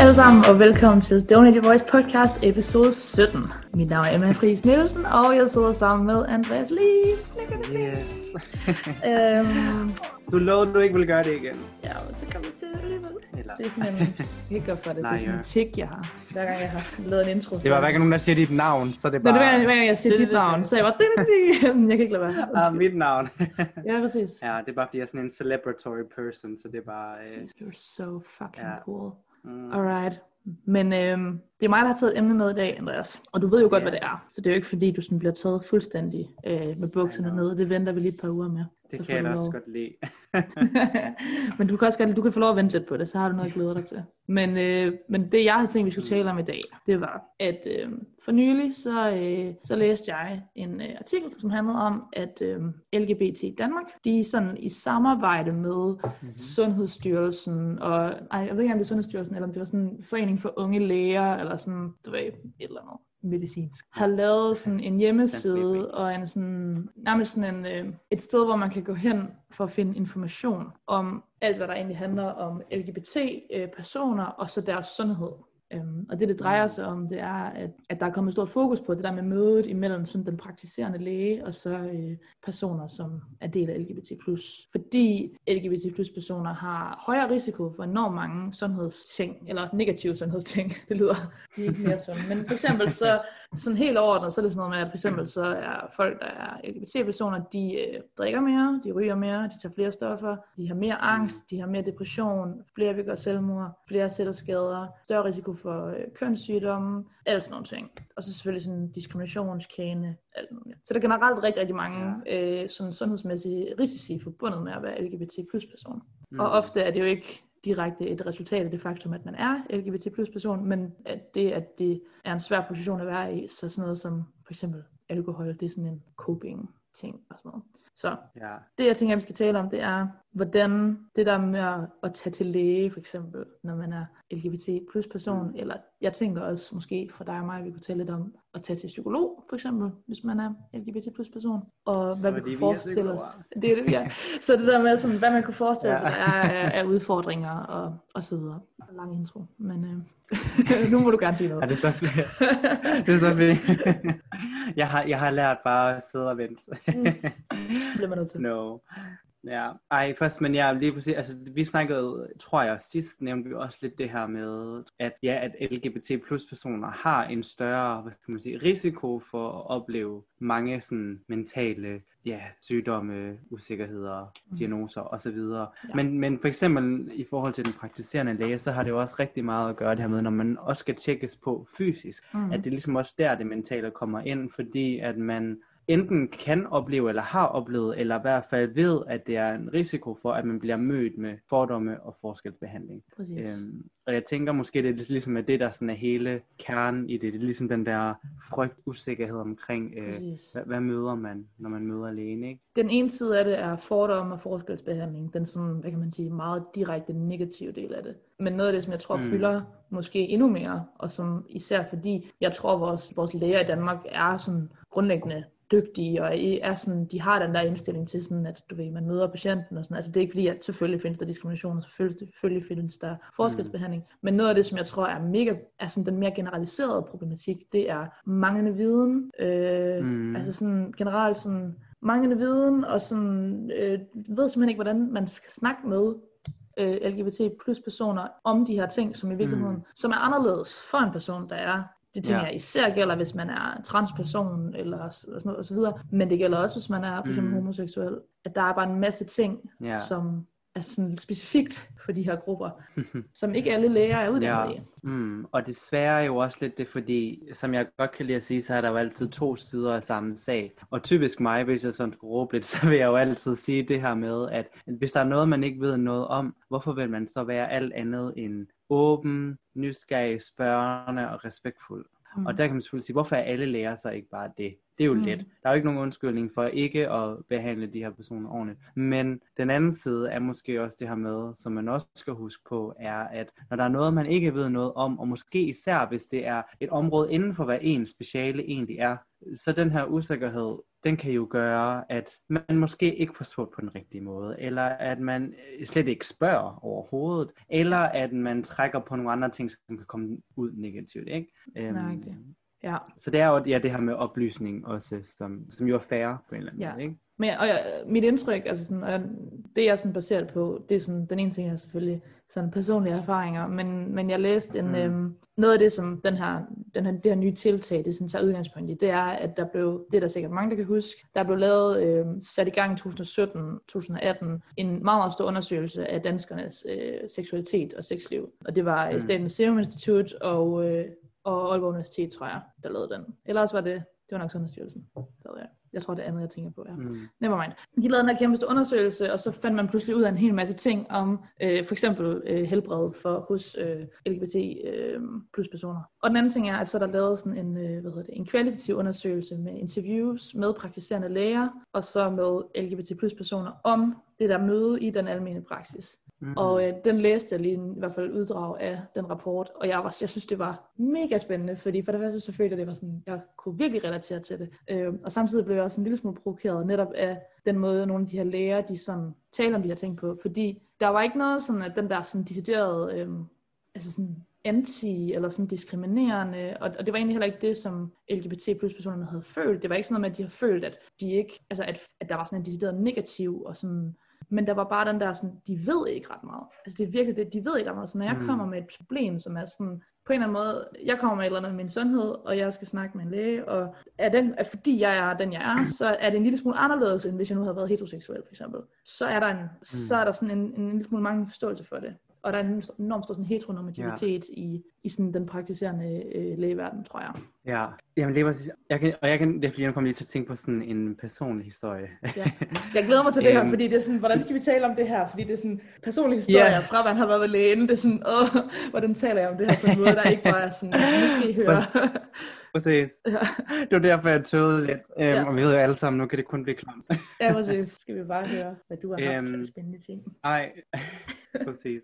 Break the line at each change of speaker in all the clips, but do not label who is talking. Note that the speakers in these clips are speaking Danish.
alle sammen, og velkommen til Donate Your Voice podcast episode 17. Mit navn er Emma Friis Nielsen, og jeg sidder sammen med Andreas Lee.
Yes.
Øhm,
Du lovede, du ikke ville gøre det igen.
ja, men så kommer vi til alligevel.
Eller...
Det er sådan en, jeg kan for det, det er
Nej,
sådan en tik, jeg har. Hver gang jeg har lavet en intro.
Det var hver gang nogen, der siger dit navn, så det
Når
bare...
det var, hver gang jeg siger
er
dit navn, så er jeg det. jeg kan ikke lade være.
Ah, mit navn.
Ja, præcis.
ja, det er bare fordi, jeg er sådan en celebratory person, så det er bare... Øh,
You're so fucking cool.
Mm,
Alright. Men øhm, det er mig, der har taget emne med i dag, Andreas. Og du ved jo godt,
Ja.
hvad det er. Så det er jo ikke fordi, du sådan bliver taget fuldstændig øh, med bukserne nede. Det venter vi lige et par uger med.
det
Så
kan jeg da også godt lide.
men du kan også godt, du kan få lov at vente lidt på det, så har du noget at glæde dig til. Men, øh, men det jeg havde tænkt, vi skulle tale om i dag, det var, at øh, for nylig, så, øh, så læste jeg en øh, artikel, som handlede om, at øh, LGBT i Danmark, de er sådan i samarbejde med
Mhm.
Sundhedsstyrelsen, og ej, jeg ved ikke, om det er Sundhedsstyrelsen, eller om det var sådan en forening for unge læger, eller sådan, du ved, et eller andet medicinsk, har lavet sådan en hjemmeside og en sådan, nærmest sådan en, øh, et sted, hvor man kan gå hen for at finde information om alt, hvad der egentlig handler om LGBT-personer og så deres sundhed. Øhm, og det, det drejer sig om, det er, at, at der er kommet stort fokus på det der med mødet imellem sådan den praktiserende læge og så øh, personer, som er del af LGBT+. Fordi LGBT personer har højere risiko for enormt mange sundhedsting, eller negative sundhedsting, det lyder de ikke mere sunde. Men for eksempel så, sådan helt overordnet, så er det sådan noget med, at for eksempel så er folk, der er LGBT-personer, de øh, drikker mere, de ryger mere, de tager flere stoffer, de har mere angst, de har mere depression, flere gøre selvmord, flere sætter skader, større risiko for øh, kønssygdomme, alt sådan nogle ting. Og så selvfølgelig sådan diskriminationskane, alt muligt. Så der er generelt rigtig, rigtig mange øh, sådan sundhedsmæssige risici forbundet med at være LGBT plus person. Mm. Og ofte er det jo ikke direkte et resultat af det faktum, at man er LGBT plus person, men at det, at det er en svær position at være i, så sådan noget som for eksempel alkohol, det er sådan en coping ting og sådan noget. Så
Ja.
det, jeg tænker, vi skal tale om, det er, hvordan det der med at, at tage til læge, for eksempel, når man er LGBT plus person, mm. eller jeg tænker også måske for dig og mig, vi kunne tale lidt om at tage til psykolog, for eksempel, hvis man er LGBT plus person, og hvad vi kunne
vi er
forestille os. Det er det, vi er. Så det der med, sådan, hvad man kunne forestille
Ja.
sig, er af, af udfordringer og, og så videre. Lang intro, men øh, nu må du gerne sige
Ja,
noget.
det er så fedt. det er så fedt. jeg, har, jeg har lært bare at sidde og vente.
Mm. Bliver man nødt til.
No. Ja, ej, først, men ja, lige præcis, altså vi snakkede, tror jeg, sidst nævnte vi også lidt det her med, at ja, at LGBT plus personer har en større, hvad skal man sige, risiko for at opleve mange sådan mentale, ja, sygdomme, usikkerheder,
Mm.
diagnoser osv.
Ja.
Men, men for eksempel i forhold til den praktiserende læge, så har det jo også rigtig meget at gøre det her med, når man også skal tjekkes på fysisk,
Mm.
at det er ligesom også der, det mentale kommer ind, fordi at man enten kan opleve, eller har oplevet, eller i hvert fald ved, at det er en risiko for, at man bliver mødt med fordomme og forskelsbehandling.
Præcis.
Øhm, og jeg tænker måske, det er ligesom at det, der sådan er hele kernen i det. Det er ligesom den der frygt, usikkerhed omkring, øh, hvad, hvad møder man, når man møder lægen, ikke?
Den ene side af det er fordomme og forskelsbehandling. Den sådan, hvad kan man sige, meget direkte negative del af det. Men noget af det, som jeg tror
Mm.
fylder måske endnu mere, og som især fordi, jeg tror vores, vores læger i Danmark er sådan grundlæggende dygtige, og er sådan, de har den der indstilling til sådan, at du ved, man møder patienten og sådan. Altså det er ikke fordi, at selvfølgelig findes der diskrimination, og selvfølgelig, selvfølgelig findes der forskelsbehandling. Mm. Men noget af det, som jeg tror er mega, er sådan den mere generaliserede problematik, det er manglende viden. Øh,
Mm.
Altså sådan generelt sådan manglende viden, og sådan, øh, ved simpelthen ikke, hvordan man skal snakke med øh, LGBT plus personer om de her ting, som i virkeligheden, mm. som er anderledes for en person, der er det tænker
Ja.
jeg især gælder, hvis man er transperson eller sådan noget og så videre. Men det gælder også, hvis man er for eksempel
Mm.
homoseksuel. At der er bare en masse ting,
Ja.
som er sådan specifikt for de her grupper, som ikke alle læger er uddannet
Ja.
i.
Mm, og desværre er jo også lidt det, fordi som jeg godt kan lide at sige, så er der jo altid to sider af samme sag. Og typisk mig, hvis jeg sådan skulle råbe lidt, så vil jeg jo altid sige det her med, at hvis der er noget, man ikke ved noget om, hvorfor vil man så være alt andet end åben, nysgerrig, spørgende og respektfuld?
Mm.
Og der kan man selvfølgelig sige, hvorfor er alle læger så ikke bare det? Det er jo
Mm.
let. Der er jo ikke nogen undskyldning for ikke at behandle de her personer ordentligt. Men den anden side er måske også det her med, som man også skal huske på, er, at når der er noget, man ikke ved noget om, og måske især hvis det er et område inden for, hvad ens speciale egentlig er, så den her usikkerhed, den kan jo gøre, at man måske ikke får spurgt på den rigtige måde, eller at man øh, slet ikke spørger overhovedet, eller at man trækker på nogle andre ting, som kan komme ud negativt. Ikke? Øhm.
Ja,
så det er jo ja, det her med oplysning også, som, som jo er færre på en eller anden
Ja.
måde. Ikke?
Men og jeg, mit indtryk, altså sådan, og det jeg er sådan baseret på, det er sådan, den ene ting er selvfølgelig sådan personlige erfaringer, men, men jeg læste en,
Mm.
øhm, noget af det, som den her, den her, det her nye tiltag, det sådan tager udgangspunkt i, det er, at der blev, det er der sikkert mange, der kan huske, der blev lavet, øhm, sat i gang i 2017-2018, en meget, meget stor undersøgelse af danskernes øh, seksualitet og sexliv. Og det var mm.
Mm.
Statens Serum Institut og, øh, og Aalborg Universitet, tror jeg, der lavede den. Eller også var det, det var nok Sundhedsstyrelsen. Der jeg. jeg tror, det er andet, jeg tænker på. Ja.
Mm.
Nevermind. De lavede den her kæmpe undersøgelse, og så fandt man pludselig ud af en hel masse ting om øh, for eksempel øh, helbred for, hos øh, LGBT øh, plus personer. Og den anden ting er, at så er der lavet sådan en, øh, hvad hedder det, en kvalitativ undersøgelse med interviews med praktiserende læger, og så med LGBT plus personer om det der møde i den almene praksis.
Mm.
Og øh, den læste jeg lige i hvert fald uddrag af den rapport, og jeg, var, jeg synes, det var mega spændende, fordi for det første så følte jeg, det var sådan, jeg kunne virkelig relatere til det. Øh, og samtidig blev jeg også en lille smule provokeret netop af den måde, nogle af de her læger, de sådan taler om de her ting på, fordi der var ikke noget sådan, at den der sådan deciderede, øh, altså sådan anti eller sådan diskriminerende, og, og det var egentlig heller ikke det, som LGBT plus personerne havde følt. Det var ikke sådan noget med, at de har følt, at de ikke, altså at, at der var sådan en decideret negativ og sådan men der var bare den der sådan, de ved ikke ret meget. Altså det er virkelig det, de ved ikke ret meget. Så når jeg
Mm.
kommer med et problem, som er sådan, på en eller anden måde, jeg kommer med et eller andet med min sundhed, og jeg skal snakke med en læge, og er den, at fordi jeg er den, jeg er, så er det en lille smule anderledes, end hvis jeg nu havde været heteroseksuel, for eksempel. Så er der, en, så er der sådan en, en lille smule mange forståelse for det. Og der er en enormt stor sådan heteronormativitet ja. i, i sådan den praktiserende øh, lægeverden, tror jeg.
Ja, jamen det var jeg kan, og jeg kan, det er fordi, jeg kommer lige til at tænke på sådan en personlig historie.
Ja. Jeg glæder mig til det her,
Øhm.
fordi det er sådan, hvordan skal vi tale om det her? Fordi det er sådan personlige historier
Ja.
fra, hvad han har været ved lægen. Det er sådan, åh, hvordan taler jeg om det her på en måde, der ikke bare er sådan, nu I høre.
Præcis.
Ja.
Det var derfor, jeg tøvede lidt. Øhm,
Ja.
Og vi ved jo alle sammen, nu kan det kun blive klamt.
ja, præcis. Skal vi bare høre, hvad du har haft
Øhm.
af spændende ting.
Nej, præcis.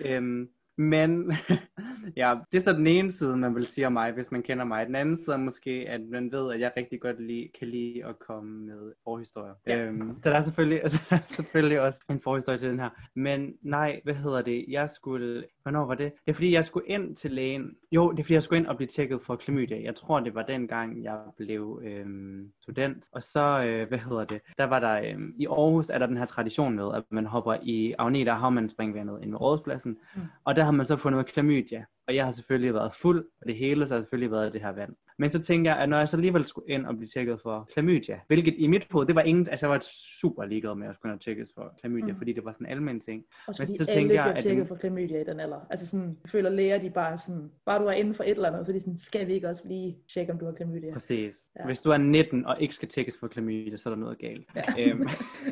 Øhm, men ja, det er så den ene side, man vil sige om mig, hvis man kender mig. Den anden side er måske, at man ved, at jeg rigtig godt lide, kan lide at komme med forhistorier.
Ja.
Øhm, så der er selvfølgelig, altså, selvfølgelig også en forhistorie til den her. Men nej, hvad hedder det? Jeg skulle, hvornår var det? Det er fordi, jeg skulle ind til lægen. Jo, det er fordi, jeg skulle ind og blive tjekket for klamydia. Jeg tror, det var dengang, jeg blev øhm, student. Og så, øh, hvad hedder det? Der var der, øhm, i Aarhus er der den her tradition med, at man hopper i Agneta Havmann springvandet ind ved rådspladsen.
Mm.
Og der har man så fundet klamydia. Og jeg har selvfølgelig været fuld, og det hele, så har selvfølgelig været det her vand. Men så tænker jeg, at når jeg så alligevel skulle ind og blive tjekket for klamydia, hvilket i mit hoved, det var ingen, altså jeg var super ligeglad med at skulle og tjekkes for klamydia,
Mm.
fordi det var sådan en almindelig ting.
Også
Men så tænker jeg,
bliver
at
tjekket for klamydia i den alder. Altså sådan, jeg føler læger, de bare sådan, bare du er inden for et eller andet, så de sådan, skal vi ikke også lige tjekke, om du har klamydia?
Præcis.
Ja.
Hvis du er 19 og ikke skal tjekkes for klamydia, så er der noget galt.
Ja.
Øhm,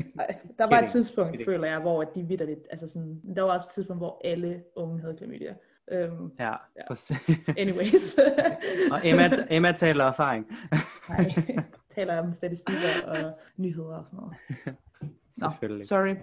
der var et tidspunkt, føler jeg, hvor at de vidderligt, altså sådan, der var også et tidspunkt, hvor alle unge havde klamydia. Um,
ja,
Ja. anyways.
og Emma, Emma taler erfaring.
Nej, taler om statistikker og nyheder og sådan noget. Nå,
Selvfølgelig.
sorry.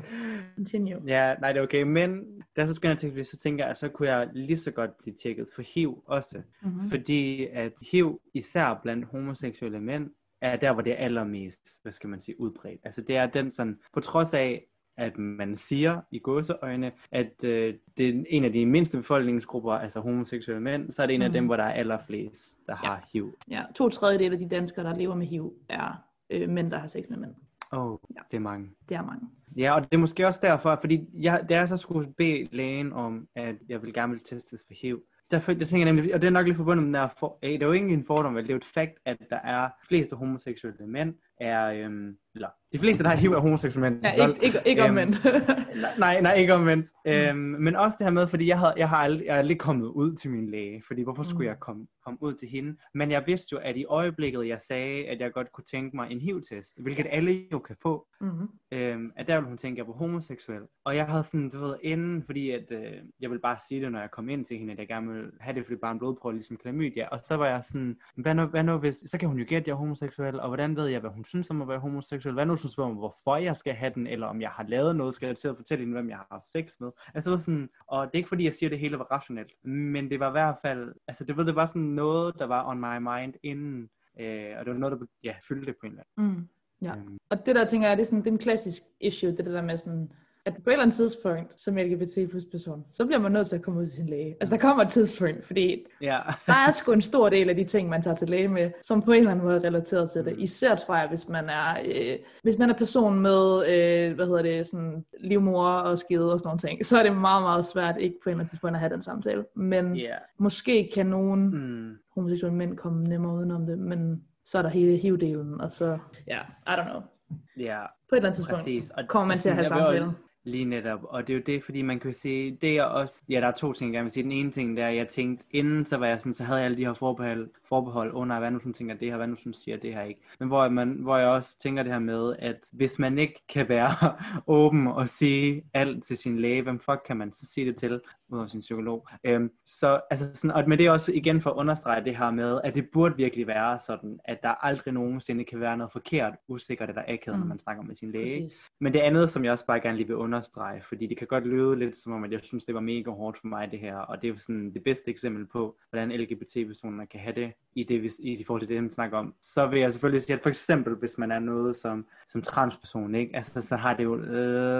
Continue.
Ja, nej, det er okay. Men da jeg så ind og tjekke, så tænker jeg, at så kunne jeg lige så godt blive tjekket for HIV også.
Mm-hmm.
Fordi at HIV, især blandt homoseksuelle mænd, er der, hvor det er allermest, hvad skal man sige, udbredt. Altså det er den sådan, på trods af, at man siger i gåseøjne, at øh, det er en af de mindste befolkningsgrupper, altså homoseksuelle mænd, så er det en af
Mhm.
dem, hvor der er allerflest, der
Ja.
har HIV.
Ja, to tredjedel af de danskere, der lever med HIV, er øh, mænd, der har sex med mænd.
Åh, oh,
Ja.
det er mange.
Det er mange.
Ja, og det er måske også derfor, fordi jeg, da jeg så skulle bede lægen om, at jeg vil gerne vil testes for HIV, der, jeg tænker nemlig, og det er nok lidt forbundet med den der, for, det er jo ikke en fordom, vel, det er jo et fakt, at der er flest homoseksuelle mænd, er, øhm, eller de fleste, der har HIV, er homoseksuelle mænd.
Ja, ikke, ikke, ikke
Øhm,
omvendt.
Nej, nej, ikke omvendt.
Mm.
Øhm, men også det her med, fordi jeg, havde, jeg har aldrig, jeg er aldrig kommet ud til min læge, fordi hvorfor skulle
Mm.
jeg komme, komme ud til hende? Men jeg vidste jo, at i øjeblikket, jeg sagde, at jeg godt kunne tænke mig en HIV-test, hvilket alle jo kan få,
mm-hmm.
øhm, at der ville hun tænke, at jeg var homoseksuel. Og jeg havde sådan, du ved, inden, fordi at, øh, jeg ville bare sige det, når jeg kom ind til hende, at jeg gerne ville have det, fordi bare en blodprøve, ligesom klamydia. Og så var jeg sådan, hvad nu, hvad nu hvis, så kan hun jo gætte, at jeg er homoseksuel, og hvordan ved jeg, hvad hun synes om at være homoseksuel? Hvad nu, hun spørger mig, hvorfor jeg skal have den, eller om jeg har lavet noget, skal jeg til at fortælle hende, hvem jeg har haft sex med? Altså, det sådan, og det er ikke fordi, jeg siger, at det hele var rationelt, men det var i hvert fald, altså det var, det var sådan noget, der var on my mind inden, øh, og det var noget, der ja, fyldte på en eller anden.
Mm. Ja.
Øhm,
Og det der, tænker jeg, det er, sådan, det er en klassisk issue, det der med sådan, at på et eller andet tidspunkt, som LGBT plus person, så bliver man nødt til at komme ud til sin læge. Altså der kommer et tidspunkt, fordi
ja.
der er sgu en stor del af de ting, man tager til læge med, som på en eller anden måde er relateret til det.
Mm.
Især tror jeg, hvis man er, øh, hvis man er person med, øh, hvad hedder det, sådan livmor og skide og sådan nogle ting, så er det meget, meget svært ikke på en eller anden tidspunkt at have den samtale. Men
Ja.
måske kan nogen
Mm.
homoseksuelle mænd komme nemmere udenom det, men så er der hele HIV-delen, og så, ja, I don't know.
Ja,
På et eller andet tidspunkt
præcis. Og
kommer man til at have
jeg vil
samtalen.
Lige netop, og det er jo det, fordi man kan sige, det er også, ja, der er to ting, jeg vil sige. Den ene ting, der jeg tænkte, inden så var jeg sådan, så havde jeg alle de her forbehold, forbehold under, hvad nu sådan tænker det her, hvad nu sådan siger det her ikke. Men hvor, man, hvor jeg også tænker det her med, at hvis man ikke kan være åben og sige alt til sin læge, hvem fuck kan man så sige det til, ud af sin psykolog. Øhm, så, altså sådan, og, men det er også igen for at understrege det her med, at det burde virkelig være sådan, at der aldrig nogensinde kan være noget forkert, usikkert eller akavet, mm. når man snakker med sin læge.
Præcis.
Men det andet, som jeg også bare gerne lige vil understrege, fordi det kan godt lyde lidt som om, at jeg synes, det var mega hårdt for mig det her, og det er jo sådan det bedste eksempel på, hvordan LGBT-personer kan have det i, det, i forhold til det, vi snakker om. Så vil jeg selvfølgelig sige, at for eksempel, hvis man er noget som, som transperson, ikke? Altså, så har det jo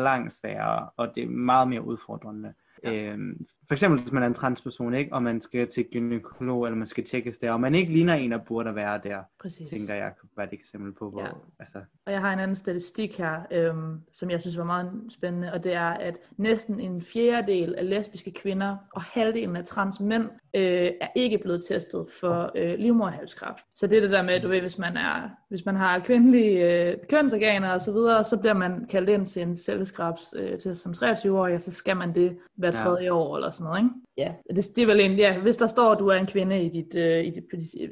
langt sværere, og det er meget mere udfordrende. Ja. Øhm, for eksempel, hvis man er en transperson, ikke? og man skal til gynekolog, eller man skal tjekkes der, og man ikke ligner en, der burde være der,
Præcis.
tænker jeg, kunne være et eksempel på, hvor,
Ja.
altså,
Og jeg har en anden statistik her, øhm, som jeg synes var meget spændende, og det er, at næsten en fjerdedel af lesbiske kvinder og halvdelen af trans mænd øh, er ikke blevet testet for øh, livmoderhalskræft. Så det er det der med, du ved, hvis man, er, hvis man har kvindelige øh, kønsorganer og så videre, så bliver man kaldt ind til en selvskræfts øh, som 23-årig, og så skal man det hver
Ja.
tredje år eller sådan noget, ikke? Ja, det, det er vel en, ja, hvis der står, at du er en kvinde i dit, øh, i dit,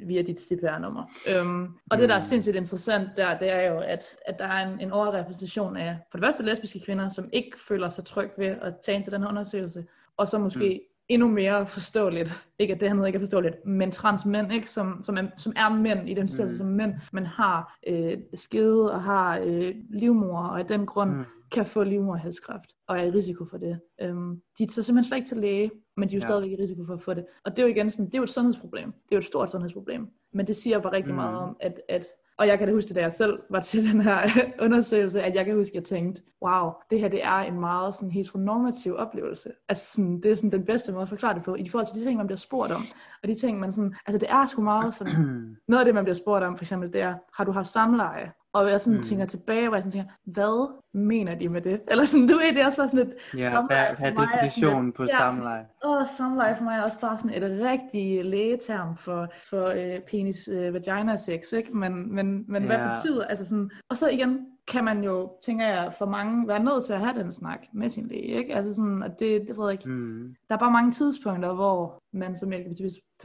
via dit CPR-nummer. Øhm, og det, der er
Mm.
sindssygt interessant der, det er jo, at, at der er en, en overrepræsentation af, for det første lesbiske kvinder, som ikke føler sig tryg ved at tage ind til den her undersøgelse, og så måske mm. Endnu mere forståeligt, ikke at det andet ikke er forståeligt, men trans mænd, ikke, som, som, er, som er mænd, identificerer sig
Mm.
som mænd, men har øh, skede og har øh, livmor, og af den grund
Mm.
kan få livmoderhalskræft, og er i risiko for det. Øhm, de tager simpelthen slet ikke til læge, men de er jo
Ja.
stadigvæk i risiko for at få det. Og det er jo igen sådan, det er jo et sundhedsproblem. Det er jo et stort sundhedsproblem. Men det siger bare rigtig
mm.
meget om, at, at og jeg kan da huske, da jeg selv var til den her undersøgelse, at jeg kan huske, at jeg tænkte, wow, det her det er en meget sådan heteronormativ oplevelse. Altså sådan, det er sådan den bedste måde at forklare det på, i forhold til de ting, man bliver spurgt om. Og de ting, man sådan, altså det er sgu meget sådan, noget af det, man bliver spurgt om, for eksempel, det er, har du haft samleje? Og jeg sådan
Mm.
tænker tilbage, hvor jeg sådan tænker, hvad mener de med det? Eller sådan, du ved, det er også bare sådan lidt,
Ja,
samleje
hvad, hvad
for
er definitionen på
ja,
samleje?
og samleje for mig er også bare sådan et rigtig lægeterm for, for øh, penis øh, vagina sex, ikke? Men, men, men hvad
Ja.
betyder, altså sådan, og så igen kan man jo, tænker jeg, for mange være nødt til at have den snak med sin læge, ikke? Altså sådan, og det, det ved jeg ikke,
Mm.
der er bare mange tidspunkter, hvor man som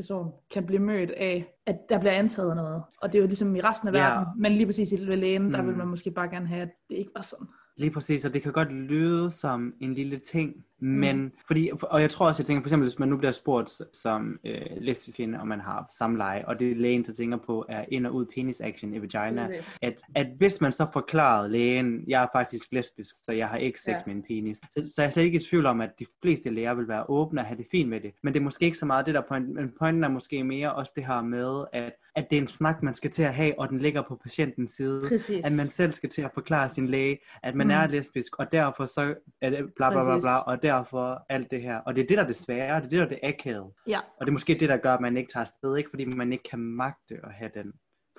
LGBT-person kan blive mødt af, at der bliver antaget noget. Og det er jo ligesom i resten af
Ja.
verden, men lige præcis i lægen, der
Mm.
vil man måske bare gerne have, at det ikke var sådan.
Lige præcis, og det kan godt lyde som en lille ting,
Mm.
men fordi, og jeg tror også, jeg tænker for eksempel, hvis man nu bliver spurgt som øh, lesbisk kvinde, om man har samleje, og det lægen så tænker på er ind og ud penis action i vagina, at, at hvis man så forklarede lægen, jeg er faktisk lesbisk, så jeg har ikke sex
Ja.
med en penis, så, så er jeg slet ikke i tvivl om, at de fleste læger vil være åbne og have det fint med det. Men det er måske ikke så meget det der point, men pointen er måske mere også det her med, at, at det er en snak, man skal til at have, og den ligger på patientens side.
Præcis.
At man selv skal til at forklare sin læge, at man
Mm.
mm. er lesbisk, og derfor så er det bla bla bla
Præcis.
bla, og derfor alt det her. Og det er det, der er det svære, det er det, der er det akavet.
Ja.
Og det er måske det, der gør, at man ikke tager afsted, ikke? fordi man ikke kan magte at have den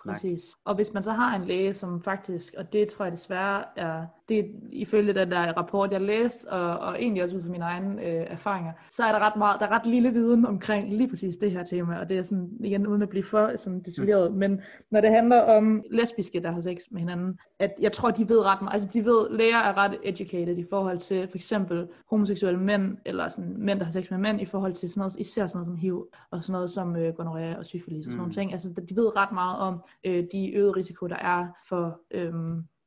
snak.
Præcis. Og hvis man så har en læge, som faktisk, og det tror jeg desværre er, det ifølge den der rapport, jeg læste, og, og egentlig også ud fra mine egne øh, erfaringer, så er der ret meget, der er ret lille viden omkring lige præcis det her tema, og det er sådan, igen, uden at blive for sådan detaljeret, mm. men når det handler om lesbiske, der har sex med hinanden, at jeg tror, de ved ret meget, altså de ved, læger er ret educated i forhold til for eksempel homoseksuelle mænd, eller sådan mænd, der har sex med mænd, i forhold til sådan noget, især sådan noget som HIV, og sådan noget som øh, gonorrhea og syfilis og sådan mm. nogle ting. Altså de ved ret meget om øh, de øgede risiko, der er for øh,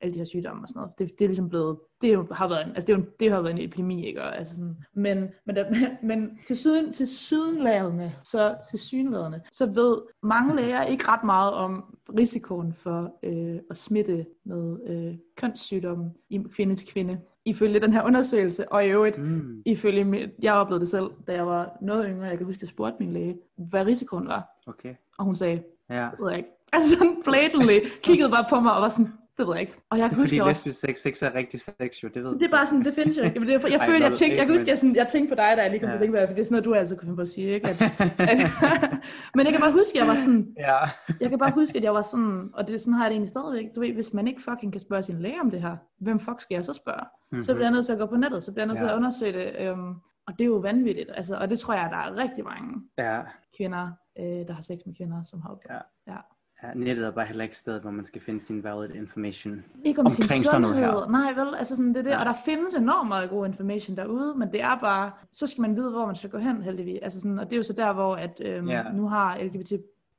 alle de her sygdomme og sådan noget. Det, det er ligesom blevet, det har været en, altså det, er jo, det har været en epidemi, ikke? Og, altså sådan, men, men, der, men til, syden, til sydenladende, så til synladende, så ved mange læger ikke ret meget om risikoen for øh, at smitte med øh, kønssygdomme i kvinde til kvinde ifølge den her undersøgelse, og i øvrigt, mm. ifølge, jeg oplevede det selv, da jeg var noget yngre, jeg kan huske, jeg spurgte min læge, hvad risikoen var.
Okay.
Og hun sagde,
ja.
det ved jeg ikke. Altså sådan blatantly, kiggede bare på mig og var sådan, det ved jeg ikke. Og jeg kan
huske,
Fordi
lesbisk sex, sex er rigtig sex, jo, det ved
Det er bare sådan, det findes jo ikke. Jeg, jeg, følte, jeg tænkte, jeg kan huske, jeg, sådan, jeg tænkte på dig, da jeg lige kom
Ja.
til at tænke på det, for det er sådan noget, du altid kunne finde på at sige, ikke? At, at, men jeg kan bare huske, jeg var sådan,
Ja.
jeg kan bare huske, at jeg var sådan, og det, sådan har jeg det egentlig stadigvæk, du ved, hvis man ikke fucking kan spørge sin læge om det her, hvem fuck skal jeg så spørge? Mm-hmm. Så bliver jeg nødt til at gå på nettet, så bliver jeg nødt til
Ja.
at undersøge det, øhm, og det er jo vanvittigt, altså, og det tror jeg, der er rigtig mange
ja.
kvinder, øh, der har sex med kvinder, som har oplevet.
Ja.
ja.
Ja, nettet er bare heller ikke stedet, hvor man skal finde sin valid information.
Ikke om sin
Omkring sådan noget her.
Nej, vel? Altså sådan, det er det.
Ja.
Og der findes enormt meget god information derude, men det er bare, så skal man vide, hvor man skal gå hen, heldigvis. Altså sådan, og det er jo så der, hvor at, øhm,
Ja.
nu har LGBT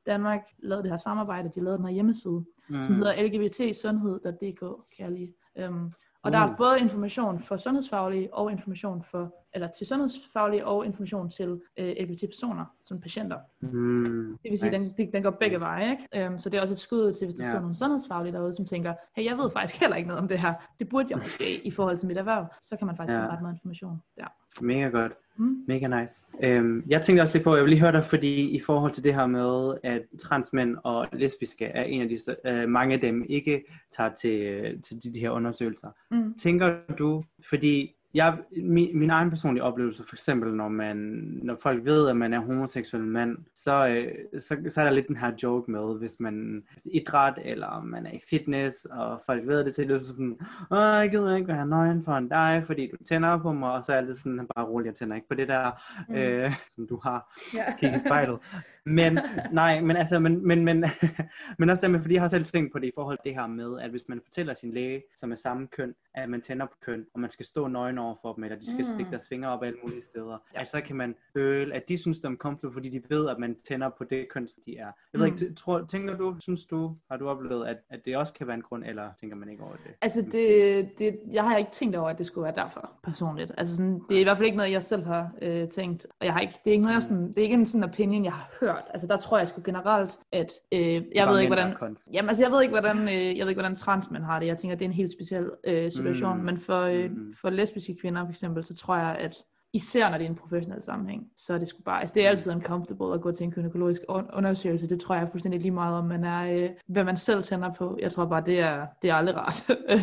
Danmark lavet det her samarbejde, de lavede den her hjemmeside,
Mm.
som hedder lgbtsundhed.dk, kan jeg lige. Øhm, og der er
Uh.
både information for sundhedsfaglige og information for, eller til sundhedsfaglige og information til øh, LGBT-personer, som patienter.
Mm.
Det vil sige,
Nice.
den, den går begge
Nice.
veje, ikke? Um, så det er også et skud til, hvis der
Ja.
sidder nogle sundhedsfaglige derude, som tænker, hey, jeg ved faktisk heller ikke noget om det her. Det burde jeg måske i forhold til mit erhverv. Så kan man faktisk
ja.
få ret meget information der.
Mega godt.
Mm.
Mega nice. Øhm, jeg tænkte også lidt på, jeg vil lige høre dig, fordi i forhold til det her med, at transmænd og lesbiske er en af de, øh, mange af dem ikke tager til, øh, til de, de her undersøgelser.
Mm.
Tænker du, fordi jeg, min, min egen personlige oplevelse, for eksempel når man, når folk ved, at man er homoseksuel mand, så, øh, så, så er der lidt den her joke med, hvis man er idræt, eller man er i fitness, og folk ved det, så er det sådan, åh, jeg gider ikke være nøgen for en dig, fordi du tænder på mig, og så er det sådan, bare roligt, jeg tænder ikke på det der, Mm. øh, som du har,
Ja.
kig i spejlet. Men, nej, men altså, men, men, men, men også simpelthen, fordi jeg har selv tænkt på det i forhold til det her med, at hvis man fortæller sin læge, som er samme køn, at man tænder på køn, og man skal stå nøgen over for dem, eller de skal
Mm.
mm. stikke deres fingre op alle mulige steder,
Ja.
at så kan man føle, at de synes, de er comfortable, fordi de ved, at man tænder på det køn, som de er. Jeg ved
Mm.
ikke, tror, tænker du, synes du, har du oplevet, at, at det også kan være en grund, eller tænker man ikke over det?
Altså, det, det, jeg har ikke tænkt over, at det skulle være derfor, personligt. Altså, sådan, det er i hvert fald ikke noget, jeg selv har øh, tænkt. Og jeg har ikke, det er ikke noget, jeg sådan, det er ikke en sådan opinion, jeg har hørt. Altså, der tror jeg sgu generelt, at øh, jeg ved ikke, hvordan... Jamen, altså, jeg ved ikke, hvordan, øh, jeg ved ikke, hvordan transmænd har det. Jeg tænker, det er en helt speciel øh, situation.
Mm.
Men for, øh,
Mm.
for lesbiske kvinder, for eksempel, så tror jeg, at især når det er en professionel sammenhæng, så er det sgu bare, altså det er altid uncomfortable at gå til en gynækologisk un- undersøgelse, det tror jeg fuldstændig lige meget om, man er, øh, hvad man selv tænder på. Jeg tror bare, det er, det er aldrig rart.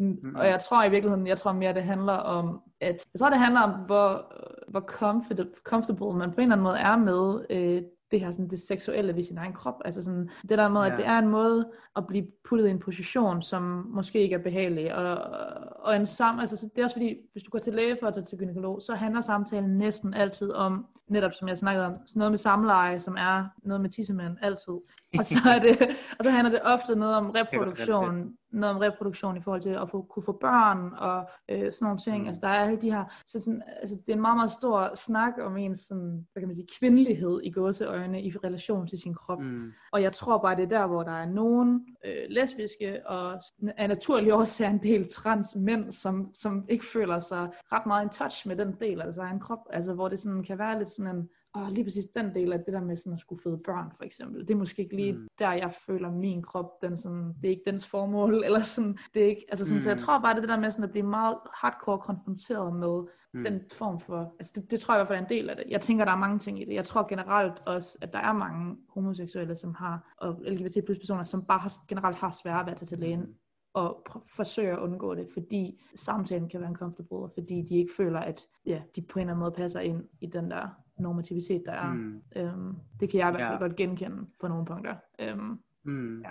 Øhm, og jeg tror i virkeligheden, jeg tror mere, det handler om, at, jeg tror, det handler om, hvor, hvor comfortable man på en eller anden måde er med øh, det her sådan det seksuelle ved sin egen krop. Altså sådan det der med, at
Ja.
det er en måde at blive puttet i en position, som måske ikke er behagelig. Og, og en sam, altså, så det er også fordi, hvis du går til læge for at tage til gynekolog, så handler samtalen næsten altid om, netop som jeg snakkede om, sådan noget med samleje, som er noget med tissemænd altid. Og så, er det, og så handler det ofte noget om reproduktion, noget om reproduktion i forhold til at få, kunne få børn og øh, sådan nogle ting.
Mm.
Altså der er alle de her, så sådan, altså, det er en meget, meget stor snak om ens sådan, hvad kan man sige, kvindelighed i gåseøjne i relation til sin krop. Mm. Og jeg tror bare, det er der, hvor der er nogen øh, lesbiske og af naturlige årsager en del trans mænd, som, som ikke føler sig ret meget in touch med den del af deres egen krop. Altså hvor det sådan kan være lidt sådan en, og lige præcis den del af det der med sådan at skulle føde børn, for eksempel. Det er måske ikke lige
Mm.
der, jeg føler min krop, den sådan, det er ikke dens formål, eller sådan, det er ikke, altså sådan, mm. så jeg
Mm.
tror bare, det er det der med sådan at blive meget hardcore konfronteret med
Mm.
den form for, altså det, det tror jeg i hvert fald er en del af det. Jeg tænker, der er mange ting i det. Jeg tror generelt også, at der er mange homoseksuelle, som har, og LGBT plus personer, som bare har, generelt har svært ved at tage til lægen
Mm.
og pr- forsøge at undgå det, fordi samtalen kan være uncomfortable, og fordi de ikke føler, at ja, de på en eller anden måde passer ind i den der normativitet, der er.
Mm.
Øhm, det kan jeg i hvert fald
Ja.
godt genkende på nogle punkter. Øhm,
Mm.
Ja.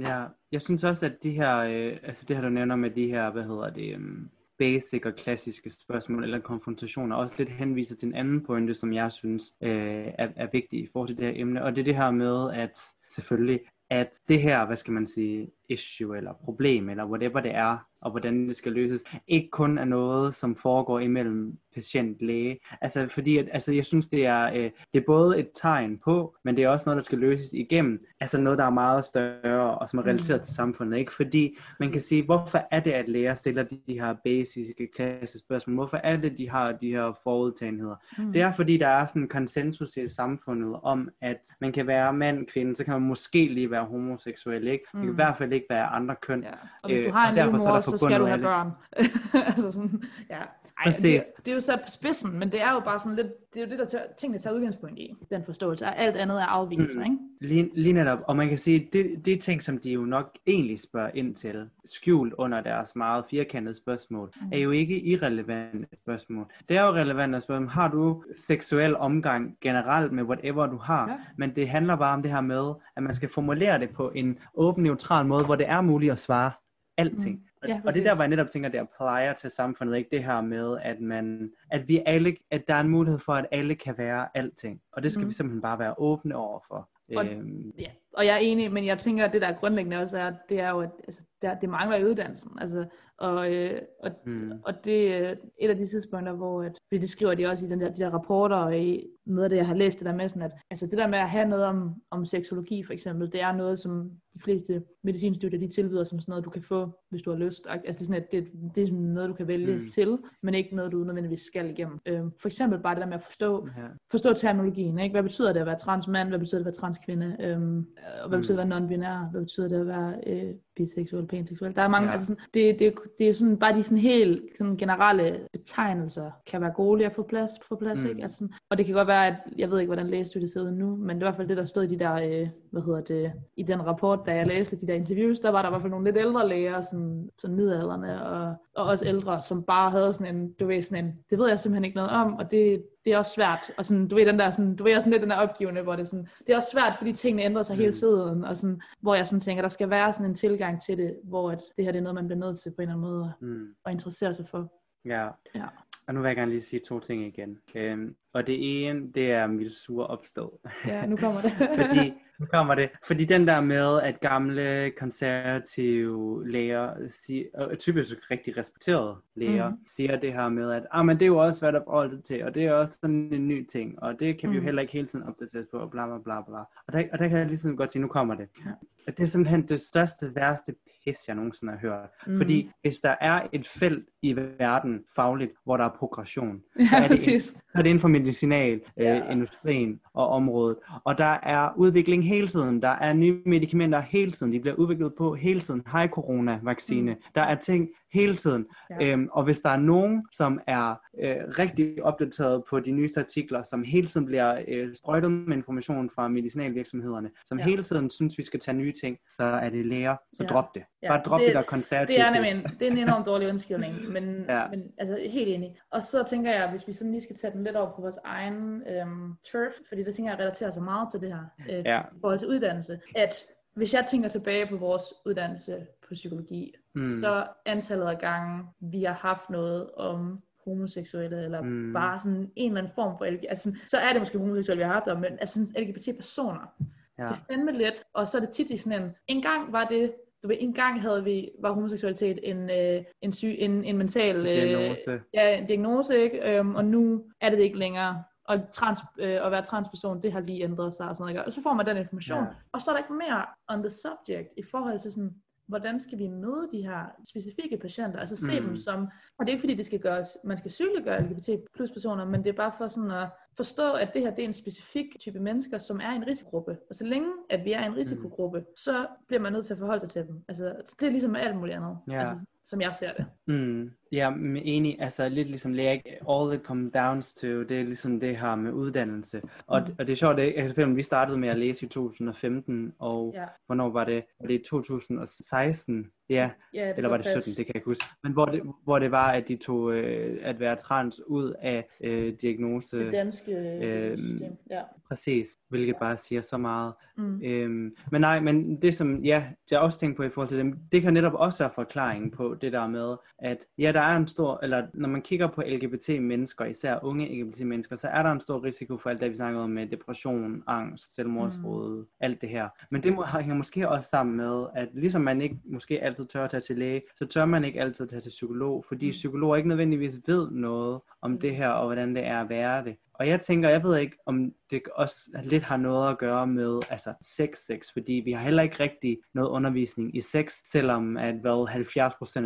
Ja, jeg synes også, at de her, øh, altså det her, du nævner med de her, hvad hedder det, um, basic og klassiske spørgsmål eller konfrontationer, også lidt henviser til en anden pointe, som jeg synes øh, er, er vigtig i forhold til det her emne, og det er det her med, at selvfølgelig, at det her, hvad skal man sige, issue eller problem, eller whatever det er, og hvordan det skal løses, ikke kun er noget, som foregår imellem patient læge. Altså fordi, at, altså, jeg synes, det er, øh, det er både et tegn på, men det er også noget, der skal løses igennem. Altså noget, der er meget større, og som er relateret mm. til samfundet. Ikke? Fordi man kan sige, hvorfor er det, at læger stiller de, de her basiske klasse spørgsmål? Hvorfor er det, de har de her forudtagenheder? Mm. Det er, fordi der er sådan en konsensus i samfundet om, at man kan være mand, kvinde, så kan man måske lige være homoseksuel. Ikke? Man kan mm. i hvert fald ikke være andre køn. Ja.
Og hvis du har øh, en livmor, så skal du have børn. altså sådan, ja. Ej. Det, det, er jo på spidsen, men det er jo bare sådan lidt, det er jo det, der tør, tingene tager udgangspunkt i, den forståelse, og alt andet er afvigelser, mm. ikke?
Lige, lige netop, og man kan sige, det, det er ting, som de jo nok egentlig spørger ind til, skjult under deres meget firkantede spørgsmål, mm. er jo ikke irrelevante spørgsmål. Det er jo relevant at spørge, har du seksuel omgang generelt med whatever du har, ja. men det handler bare om det her med, at man skal formulere det på en åben, neutral måde, hvor det er muligt at svare alting. Mm. Ja, og det der, hvor jeg netop tænker, det applier til samfundet, ikke det her med, at man, at vi alle, at der er en mulighed for, at alle kan være alting. Og det skal mm. vi simpelthen bare være åbne over for.
Og, øhm. ja, og jeg er enig, men jeg tænker, at det der grundlæggende også er, det er jo, at altså, der, det mangler i uddannelsen. Altså, og, øh, og, mm. og det er et af de tidspunkter, hvor at, fordi det skriver de også i den der, de der rapporter, og i noget af det, jeg har læst, det der med sådan, at altså det der med at have noget om, om seksologi for eksempel, det er noget, som de fleste medicinstudier, de tilbyder som sådan noget, du kan få, hvis du har lyst. Altså det er sådan, at det, det er noget, du kan vælge mm. til, men ikke noget, du nødvendigvis skal igennem. Øhm, for eksempel bare det der med at forstå, ja. forstå terminologien. Ikke? Hvad betyder det at være transmand? Hvad betyder det at være transkvinde? Øhm, og hvad mm. betyder det at være non-binær? Hvad betyder det at være øh, biseksuel, panseksuel? Der er mange, ja. altså sådan, det, det, det er sådan, bare de sådan helt sådan generelle betegnelser kan være gode lige at få plads, få plads mm. ikke? Altså sådan, og det kan godt være, at jeg ved ikke, hvordan lægestudiet ser ud nu, men det er i hvert fald det, der stod i de der, øh, hvad hedder det, i den rapport, da jeg læste de der interviews, der var der i hvert fald nogle lidt ældre læger, sådan, sådan midalderne, og, og også ældre, som bare havde sådan en, du ved, sådan en, det ved jeg simpelthen ikke noget om, og det, det er også svært, og sådan, du ved den der, sådan, du ved sådan lidt den der opgivende, hvor det sådan, det er også svært, fordi tingene ændrer sig mm. hele tiden, og sådan, hvor jeg sådan tænker, der skal være sådan en tilgang til det, hvor at det her det er noget, man bliver nødt til på en eller anden måde mm. at interessere sig for.
Ja. ja. Og nu vil jeg gerne lige sige to ting igen. Um, og det ene, det er mit sure opstået.
Ja, nu kommer det.
fordi, nu kommer det. Fordi den der med, at gamle konservative læger, siger, og typisk rigtig respekterede læger, mm. siger det her med, at ah, men det er jo også, hvad der er til, og det er også sådan en ny ting, og det kan vi jo heller ikke hele tiden opdateres på, og bla bla bla bla. Og der, og der kan jeg ligesom godt sige, nu kommer det. Ja. At det er simpelthen det største, værste pis, jeg nogensinde har hørt. Mm. Fordi hvis der er et felt i verden fagligt, hvor der er progression, ja, så, er det en, så er det inden for medicinal, ja. øh, industrien og området. Og der er udvikling hele tiden. Der er nye medicamenter hele tiden. De bliver udviklet på hele tiden. Hej corona-vaccine. Mm. Der er ting hele tiden. Ja. Øhm, og hvis der er nogen, som er øh, rigtig opdateret på de nyeste artikler, som hele tiden bliver øh, sprøjtet med information fra medicinalvirksomhederne, som ja. hele tiden synes, vi skal tage nye ting, så er det læger, så ja. drop det. Ja. Bare drop det, det der konservative.
Det er nemlig det er en enormt dårlig undskyldning, men, ja. men altså, helt enig. Og så tænker jeg, hvis vi sådan lige skal tage den lidt over på vores egen øhm, turf, fordi det tænker jeg relaterer sig meget til det her, øh, ja. i forhold til uddannelse, at hvis jeg tænker tilbage på vores uddannelse på psykologi, mm. så antallet af gange, vi har haft noget om homoseksuelle, eller mm. bare sådan en eller anden form for LGBT, altså så er det måske homoseksuelle, vi har haft om, men altså LGBT-personer. Ja. Det er fandme let, og så er det tit i sådan en, en gang var det du ved, en gang havde vi, var homoseksualitet en, øh, en, syg, en, en mental øh, diagnose. Ja, en diagnose, ikke? Øhm, og nu er det ikke længere og trans, øh, at være transperson, det har lige ændret sig og sådan noget. Og så får man den information, ja. og så er der ikke mere on the subject i forhold til sådan, hvordan skal vi møde de her specifikke patienter, altså se mm. dem som, og det er ikke fordi det skal gøres, man skal sygeliggøre LGBT plus personer, men det er bare for sådan at forstå, at det her det er en specifik type mennesker, som er en risikogruppe. Og så længe, at vi er en risikogruppe, mm. så bliver man nødt til at forholde sig til dem. Altså, det er ligesom med alt muligt andet. Ja. Altså, som jeg ser det.
Mm. Ja, men enig. Altså lidt ligesom læge, all it comes down to, det er ligesom det her med uddannelse. Og, mm. og det er sjovt, det er, vi startede med at læse i 2015, og ja. hvornår var det? Var det i 2016, Ja,
Ja, det
eller var det
passe.
17, det kan jeg ikke huske. Men hvor det, hvor det var, at de tog øh, at være trans ud af øh, diagnose.
Det danske øh,
Øhm,
system. Ja.
Præcis, hvilket bare siger så meget.
Mm.
Øhm, men nej, men det som ja, jeg også tænkt på i forhold til dem, det kan netop også være forklaringen på det der med, at ja, der er en stor, eller når man kigger på LGBT-mennesker, især unge LGBT-mennesker, så er der en stor risiko for alt det, vi snakkede om med depression, angst, selvmordsråd, mm. alt det her. Men det må, hænger måske også sammen med, at ligesom man ikke måske altid tør at tage til læge, så tør man ikke altid tage til psykolog, fordi
Mm.
psykologer ikke nødvendigvis ved noget om det her, og hvordan det er at være det. Og jeg tænker, jeg ved ikke, om det også lidt har noget at gøre med altså sex, sex, fordi vi har heller ikke rigtig noget undervisning i sex, selvom at hvad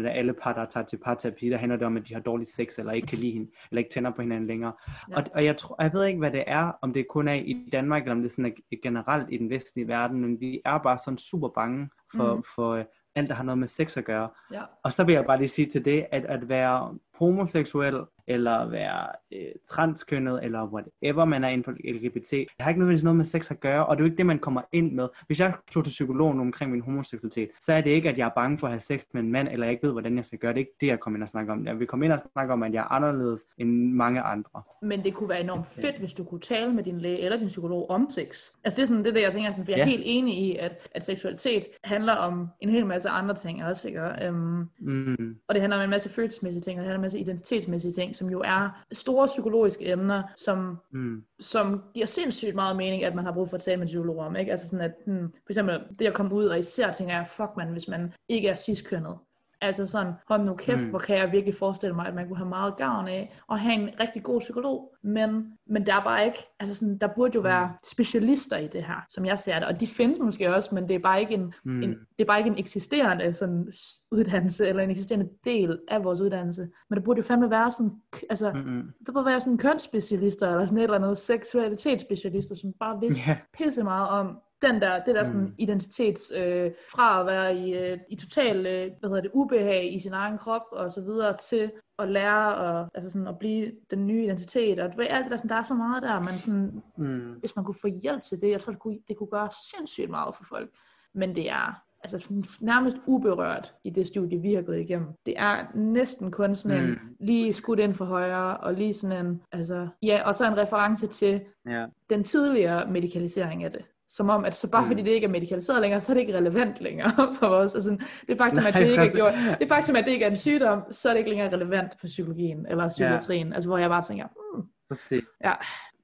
70% af alle par, der tager til parterapi, der handler det om, at de har dårlig sex, eller ikke kan lide hende, eller ikke tænder på hinanden længere.
Ja.
Og, og jeg, tror, jeg ved ikke, hvad det er, om det kun er i Danmark, eller om det sådan er generelt i den vestlige verden, men vi er bare sådan super bange for, mm. for øh, alt, der har noget med sex at gøre.
ja.
Og så vil jeg bare lige sige til det, at at være homoseksuel, eller være øh, transkønnet, eller whatever man er inden for LGBT, det har ikke nødvendigvis noget med sex at gøre, og det er jo ikke det, man kommer ind med. Hvis jeg tog til psykologen omkring min homoseksualitet, så er det ikke, at jeg er bange for at have sex med en mand, eller jeg ikke ved, hvordan jeg skal gøre det. Det er ikke det, jeg kommer ind og snakker om. Jeg vil komme ind og snakke om, at jeg er anderledes end mange andre.
Men det kunne være enormt fedt, hvis du kunne tale med din læge eller din psykolog om sex. Altså det er sådan det, det jeg tænker, sådan, for jeg er
Ja.
helt enig i, at, at seksualitet handler om en hel masse andre ting også, ikke? Øhm,
Mm.
og det handler om en masse følelsesmæssige ting, og det handler masse identitetsmæssige ting, som jo er store psykologiske emner, som
Mm.
som giver sindssygt meget mening, at man har brug for at tale med psykologer om, ikke? Altså sådan at, hmm, for eksempel det at komme ud, og især tænker jeg, fuck man, hvis man ikke er ciskønnet. Altså sådan, hold nu kæft, mm.
Mm.
hvor kan jeg virkelig forestille mig, at man kunne have meget gavn af at have en rigtig god psykolog. Men, men der er bare ikke, altså sådan, der burde jo være specialister i det her, som jeg ser det. Og de findes måske også, men det er bare ikke en,
Mm.
en, det er bare ikke en eksisterende sådan, uddannelse, eller en eksisterende del af vores uddannelse. Men der burde jo fandme være sådan, altså,
Mm-mm.
der burde være sådan kønsspecialister, eller sådan et eller andet seksualitetsspecialister, som bare vidste
Ja.
pisse meget om den der, det der sådan
Mm.
identitets, øh, fra at være i, øh, i total, øh, hvad hedder det, ubehag i sin egen krop, og så videre, til at lære, og, altså sådan at blive den nye identitet, og ved, alt det der, sådan, der er så meget der, men sådan,
Mm.
hvis man kunne få hjælp til det, jeg tror, det kunne, det kunne gøre sindssygt meget for folk, men det er, altså nærmest uberørt i det studie, vi har gået igennem. Det er næsten kun sådan en,
Mm.
lige skudt ind for højre, og lige sådan en, altså, ja, og så en reference til
Ja.
den tidligere medikalisering af det. Som om, at så bare
Mm.
fordi det ikke er medikaliseret længere, så er det ikke relevant længere for os. Altså, det faktum, at
Nej,
det ikke er gjort, det faktum, at det ikke er en sygdom, så er det ikke længere relevant for psykologien eller psykiatrien. Altså, hvor jeg bare tænker, hmm,
Præcis.
ja,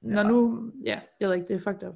når
Ja.
nu, ja, jeg ved ikke, det er fucked up.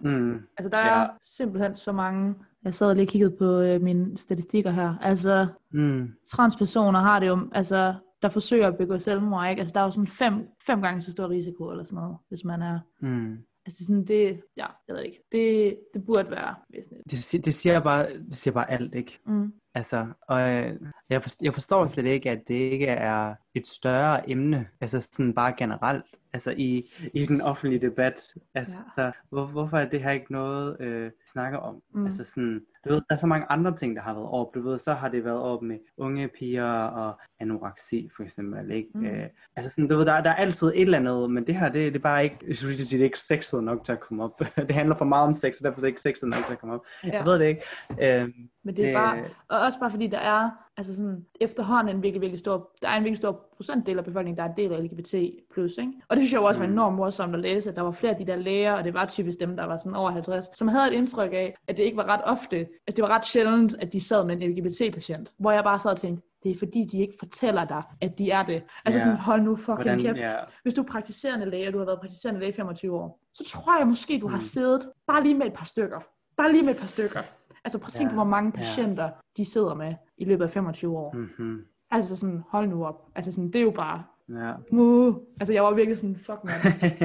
Mm.
Altså, der er
Ja.
simpelthen så mange, jeg sad og lige kiggede på øh, mine statistikker her. Altså,
Mm.
transpersoner har det jo, altså, der forsøger at begå selvmord, ikke? Altså, der er jo sådan fem, fem gange så stor risiko eller sådan noget, hvis man er
Mm.
Altså sådan det, ja, jeg ved ikke. Det, det burde være væsentligt.
Det, det, siger bare, det siger bare alt, ikke?
Mm.
Altså, og øh, jeg, forstår, jeg forstår slet ikke, at det ikke er et større emne, altså sådan bare generelt, altså i, i den offentlige debat. Altså, ja. hvor, hvorfor er det her ikke noget, øh, snakker om?
Mm.
Altså sådan, du ved, der er så mange andre ting, der har været op. Du ved, så har det været op med unge piger og anoreksi, for eksempel, ikke?
Mm.
Øh, altså sådan, du ved, der, der er altid et eller andet, men det her, det, det er bare ikke, jeg sige, det er ikke sexet nok til at komme op. det handler for meget om sex, og derfor er det ikke sexet nok til at komme op.
Ja.
Jeg ved det ikke. Øh,
Men det er bare, og også bare fordi der er, altså sådan, efterhånden en virkelig, virkelig stor, der er en virkelig stor procentdel af befolkningen, der er en del af LGBT+, ikke? Og det synes jeg også var
Mm.
enormt morsomt at læse, at der var flere af de der læger, og det var typisk dem, der var sådan over 50, som havde et indtryk af, at det ikke var ret ofte, at det var ret sjældent, at de sad med en LGBT-patient. Hvor jeg bare sad og tænkte, det er fordi, de ikke fortæller dig, at de er det. Altså
Ja.
sådan, hold nu fucking
hvordan,
kæft.
ja,
Hvis du er praktiserende læge, og du har været praktiserende læge i 25 år, så tror jeg måske, du har
Mm.
siddet bare lige med et par stykker. Bare lige med et par stykker. Altså prøv at tænke
Ja,
på, hvor mange patienter, de sidder med i løbet af 25 år.
mm-hmm.
Altså sådan, hold nu op. Altså sådan, det er jo bare...
ja.
Uh, altså jeg var virkelig sådan, fuck man.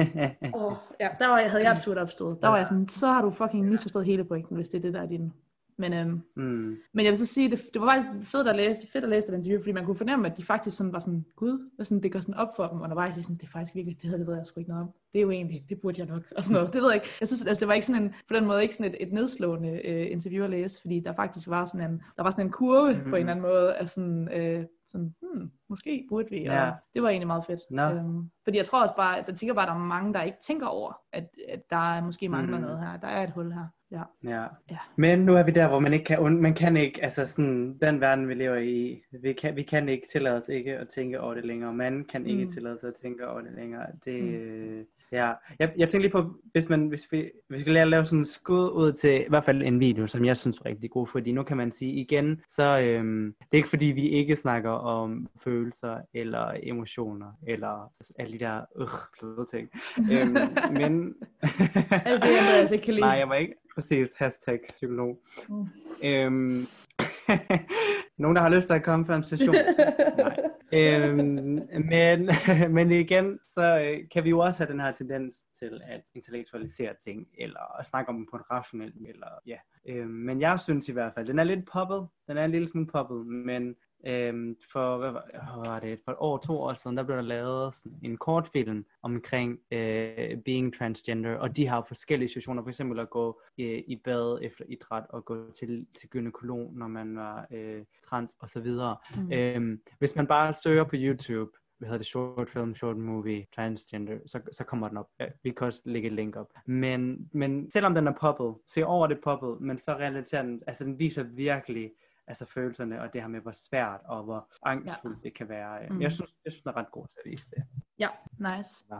Oh, ja, der var jeg, havde jeg et surt opstået. Der var jeg sådan, så har du fucking misforstået hele pointen, hvis det er det, der er din. Men, øhm,
mm.
men jeg vil så sige, det, det var faktisk fedt at læse, fedt at læse det interview, fordi man kunne fornemme, at de faktisk sådan var sådan, gud, og sådan, det går sådan op for dem undervejs, de sådan, det er faktisk virkelig, det havde det ved jeg sgu ikke noget om. Det er jo egentlig, det burde jeg nok, og sådan noget. Det ved jeg ikke. Jeg synes, altså, det var ikke sådan en, på den måde ikke sådan et, et nedslående øh, interview at læse, fordi der faktisk var sådan en, der var sådan en kurve mm. på en
Mhm.
eller anden måde, af sådan, øh, sådan, hmm, måske burde vi, og
Ja.
det var egentlig meget fedt.
Nå.
Øhm, fordi jeg tror også bare, at jeg tænker bare, at der er mange, der ikke tænker over, at, at der er måske mangler
Mhm.
noget her. Der er et hul her. Ja.
Ja.
Ja.
Men nu er vi der, hvor man ikke kan, und- man kan ikke, altså sådan, den verden vi lever i, vi kan, vi kan ikke tillade os ikke at tænke over det længere. Man kan ikke
Mm.
tillade sig at tænke over det længere. Det,
Mm.
Ja. Jeg, jeg tænker lige på, hvis, man, hvis vi, hvis vi skal lære at lave sådan en skud ud til, i hvert fald en video, som jeg synes er rigtig god, fordi nu kan man sige igen, så øhm, det er ikke fordi, vi ikke snakker om følelser, eller emotioner, eller alle de der, øh, bløde ting. øhm, men...
Alt det, Andreas ikke kan lide.
Nej, jeg var ikke præcis hashtag psykolog.
Mm.
Øhm, nogen, der har lyst til at komme på en station. Nej. Øhm, men, men igen, så øh, kan vi jo også have den her tendens til at intellektualisere ting, eller at snakke om dem på en rationel, eller ja. Øhm, men jeg synes i hvert fald, den er lidt poppet, den er en lille smule poppet, men Øhm, for hvad var, hvad var det, for et år, to år siden, der blev der lavet sådan en kortfilm omkring øh, being transgender, og de har forskellige situationer, for eksempel at gå øh, i bad efter idræt, og gå til, til gynekolog, når man var øh, trans, og så videre.
Mm.
Øhm, hvis man bare søger på YouTube, hvad hedder det, short film, short movie, transgender, så, så kommer den op. Vi kan også lægge et link op. Men, men selvom den er poppet, se over det poppet, men så relaterer den, altså den viser virkelig, altså følelserne, og det her med, hvor svært og hvor angstfuldt ja. det kan være.
Mm.
Jeg synes, jeg synes, den er ret god til at vise det.
Ja, nice.
Ja.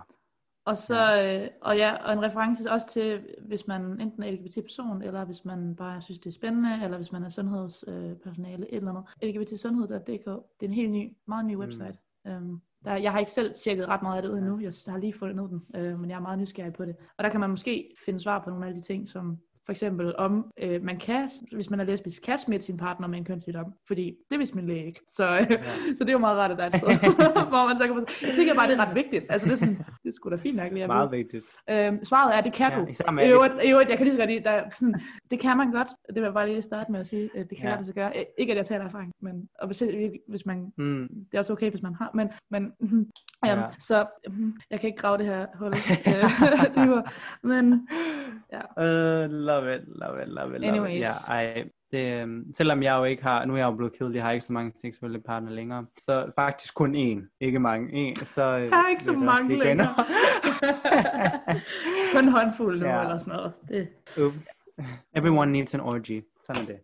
Og så, øh, og ja, og en reference også til, hvis man enten er LGBT-person, eller hvis man bare synes, det er spændende, eller hvis man er sundhedspersonale, et eller andet. LGBT-sundhed.dk, det er en helt ny, meget ny website. Mm. Øhm, der, jeg har ikke selv tjekket ret meget af det ud endnu, jeg har lige fundet den, øh, men jeg er meget nysgerrig på det. Og der kan man måske finde svar på nogle af de ting, som for eksempel om øh, man kan, hvis man er lesbisk, kan smitte sin partner med en kønssygdom, fordi det vidste min læge ikke. Så, øh,
Ja.
så det er jo meget rart, at der er et sted, hvor man så kan. Jeg tænker bare, det er ret vigtigt. Altså det er, sådan, det er sgu da fint nok lige
Meget vigtigt.
Øhm, svaret er, det kan
Ja,
du. I øvrigt, i øvrigt, jeg kan lige så godt lide, der er sådan, det kan man godt. Det vil jeg bare lige starte med at sige. øh, Det kan
Ja.
godt sig gøre. Øh, Ikke at jeg taler erfaring, men og hvis, hvis man,
Mm.
det er også okay, hvis man har, men, men mhm,
Ja.
så jeg kan ikke grave det her hul øh. Men ja,
Uh, love it, love it, love it, love
Anyways.
it. Ja, ej, det, øhm, selvom jeg jo ikke har, nu er jeg jo blevet kedelig, jeg har ikke så mange seksuelle partner længere, så faktisk kun én, ikke mange, én, så... øh,
jeg har ikke så mange længere. Kun en håndfuld nu,
Ja.
eller sådan noget. Det,
Oops. Everyone needs an orgy. Sådan er det.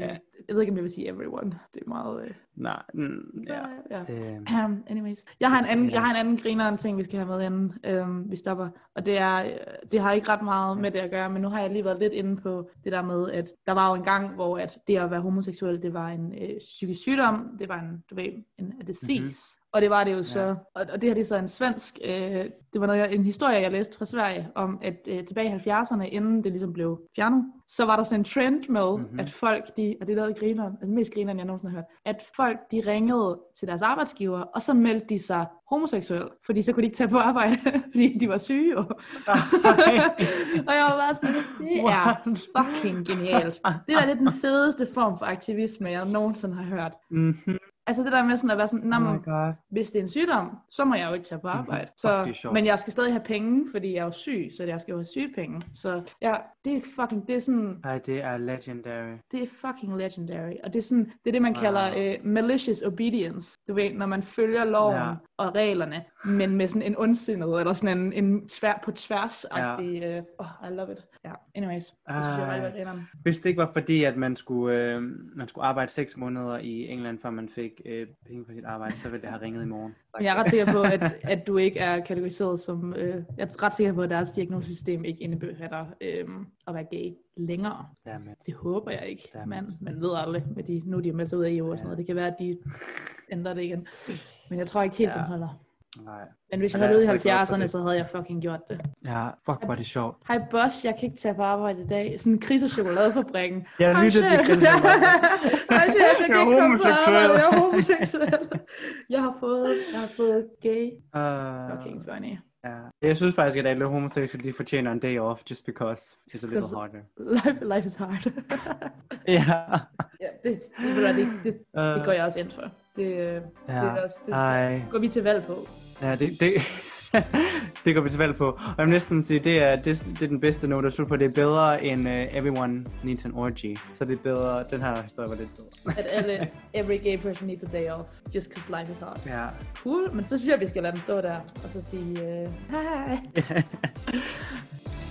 det. Jeg ved ikke, om jeg vil sige everyone. Det er meget... Øh,
Nej, mm, ja.
ja.
Det,
Um, anyways. Jeg har en anden, jeg har en anden grineren ting, vi skal have med inden øhm, vi stopper. Og det er, øh, det har ikke ret meget med det at gøre, men nu har jeg lige været lidt inde på det der med, at der var jo en gang, hvor at det at være homoseksuel, det var en øh, psykisk sygdom, det var en, du ved, en disease. Mm-hmm. Og det var det jo så,
Ja.
og, og det her det er så en svensk, øh, det var noget, jeg- en historie, jeg læste fra Sverige, om at øh, tilbage i 70'erne, inden det ligesom blev fjernet, så var der sådan en trend med,
Mhm.
mm-hmm. at folk, de, og det er noget griner, den mest grineren, jeg nogensinde har hørt, at folk, de ringede til deres arbejdsgiver, og så meldte de sig homoseksuel, fordi så kunne de ikke tage på arbejde, fordi de var syge jo. og jeg var bare sådan, det er fucking genialt. Det der er lidt den fedeste form for aktivisme, jeg nogensinde har hørt.
mm-hmm.
Altså det der med sådan at være sådan, "Nå,
Oh
hvis det er en sygdom, så må jeg jo ikke tage på arbejde.
Mhm. Fuck, det er
Så, men jeg skal stadig have penge, fordi jeg er jo syg, så jeg skal jo have sygepenge. Så ja, det er fucking, det er sådan,
Ej, det er legendary.
det er fucking legendary. Og det er sådan, det er det, man
Wow.
kalder uh, malicious obedience. Du ved, når man følger loven
Ja.
og reglerne, men med sådan en ondsindet, eller sådan en, en tvær, på tværs-agtig, ja. uh, oh, I love it. Ja, anyways. Det synes jeg
Ej. Hvis det ikke var fordi, at man skulle, øh, man skulle arbejde seks måneder i England, før man fik øh, penge for sit arbejde, så ville det have ringet i morgen.
Jeg er ret sikker på, at, at du ikke er kategoriseret som... Øh, jeg er ret sikker på, at deres diagnosesystem ikke indebærer øh, at være gay længere.
Dermed.
Det håber jeg ikke.
Dammit.
Man, man ved aldrig, med de, nu er de jo meldt sig ud af EU og sådan noget. Det kan være, at de ændrer det igen. Men jeg tror ikke helt,
ja.
den holder.
Nej.
Men hvis jeg havde
jeg
levet i
så glad for
70'erne,
det.
så havde jeg fucking gjort det.
Ja, fuck, er det sjovt.
Hej boss, jeg kan ikke tage på arbejde i dag. Sådan en kris- og chokoladefabrikken.
Jeg lytter til. Kris og
jeg kan
Jeg er homoseksuel.
Jeg er homoseksuel. Jeg har fået, jeg har fået gay.
Uh,
Fucking funny.
ja. Jeg synes faktisk, at alle homoseksuelle de fortjener en day off, just because it's a little harder.
Life, life is hard.
Ja.
ja, det, det, hvad, det, det, det går
Uh,
jeg også ind for. Det, øh, det,
Ja.
er også, det
Ej.
går vi til valg på.
Ja, det, det, det går vi til valg på. Og jeg vil næsten sige, det er, det, det er den bedste note at slutte på. Det er bedre end uh, Everyone Needs an Orgy. Så det er bedre, den her historie var lidt bedre.
At alle, every gay person needs a day off, just because life is hard.
Ja.
Cool, men så synes jeg, vi skal lade den stå der, og så sige, øh, hej hej.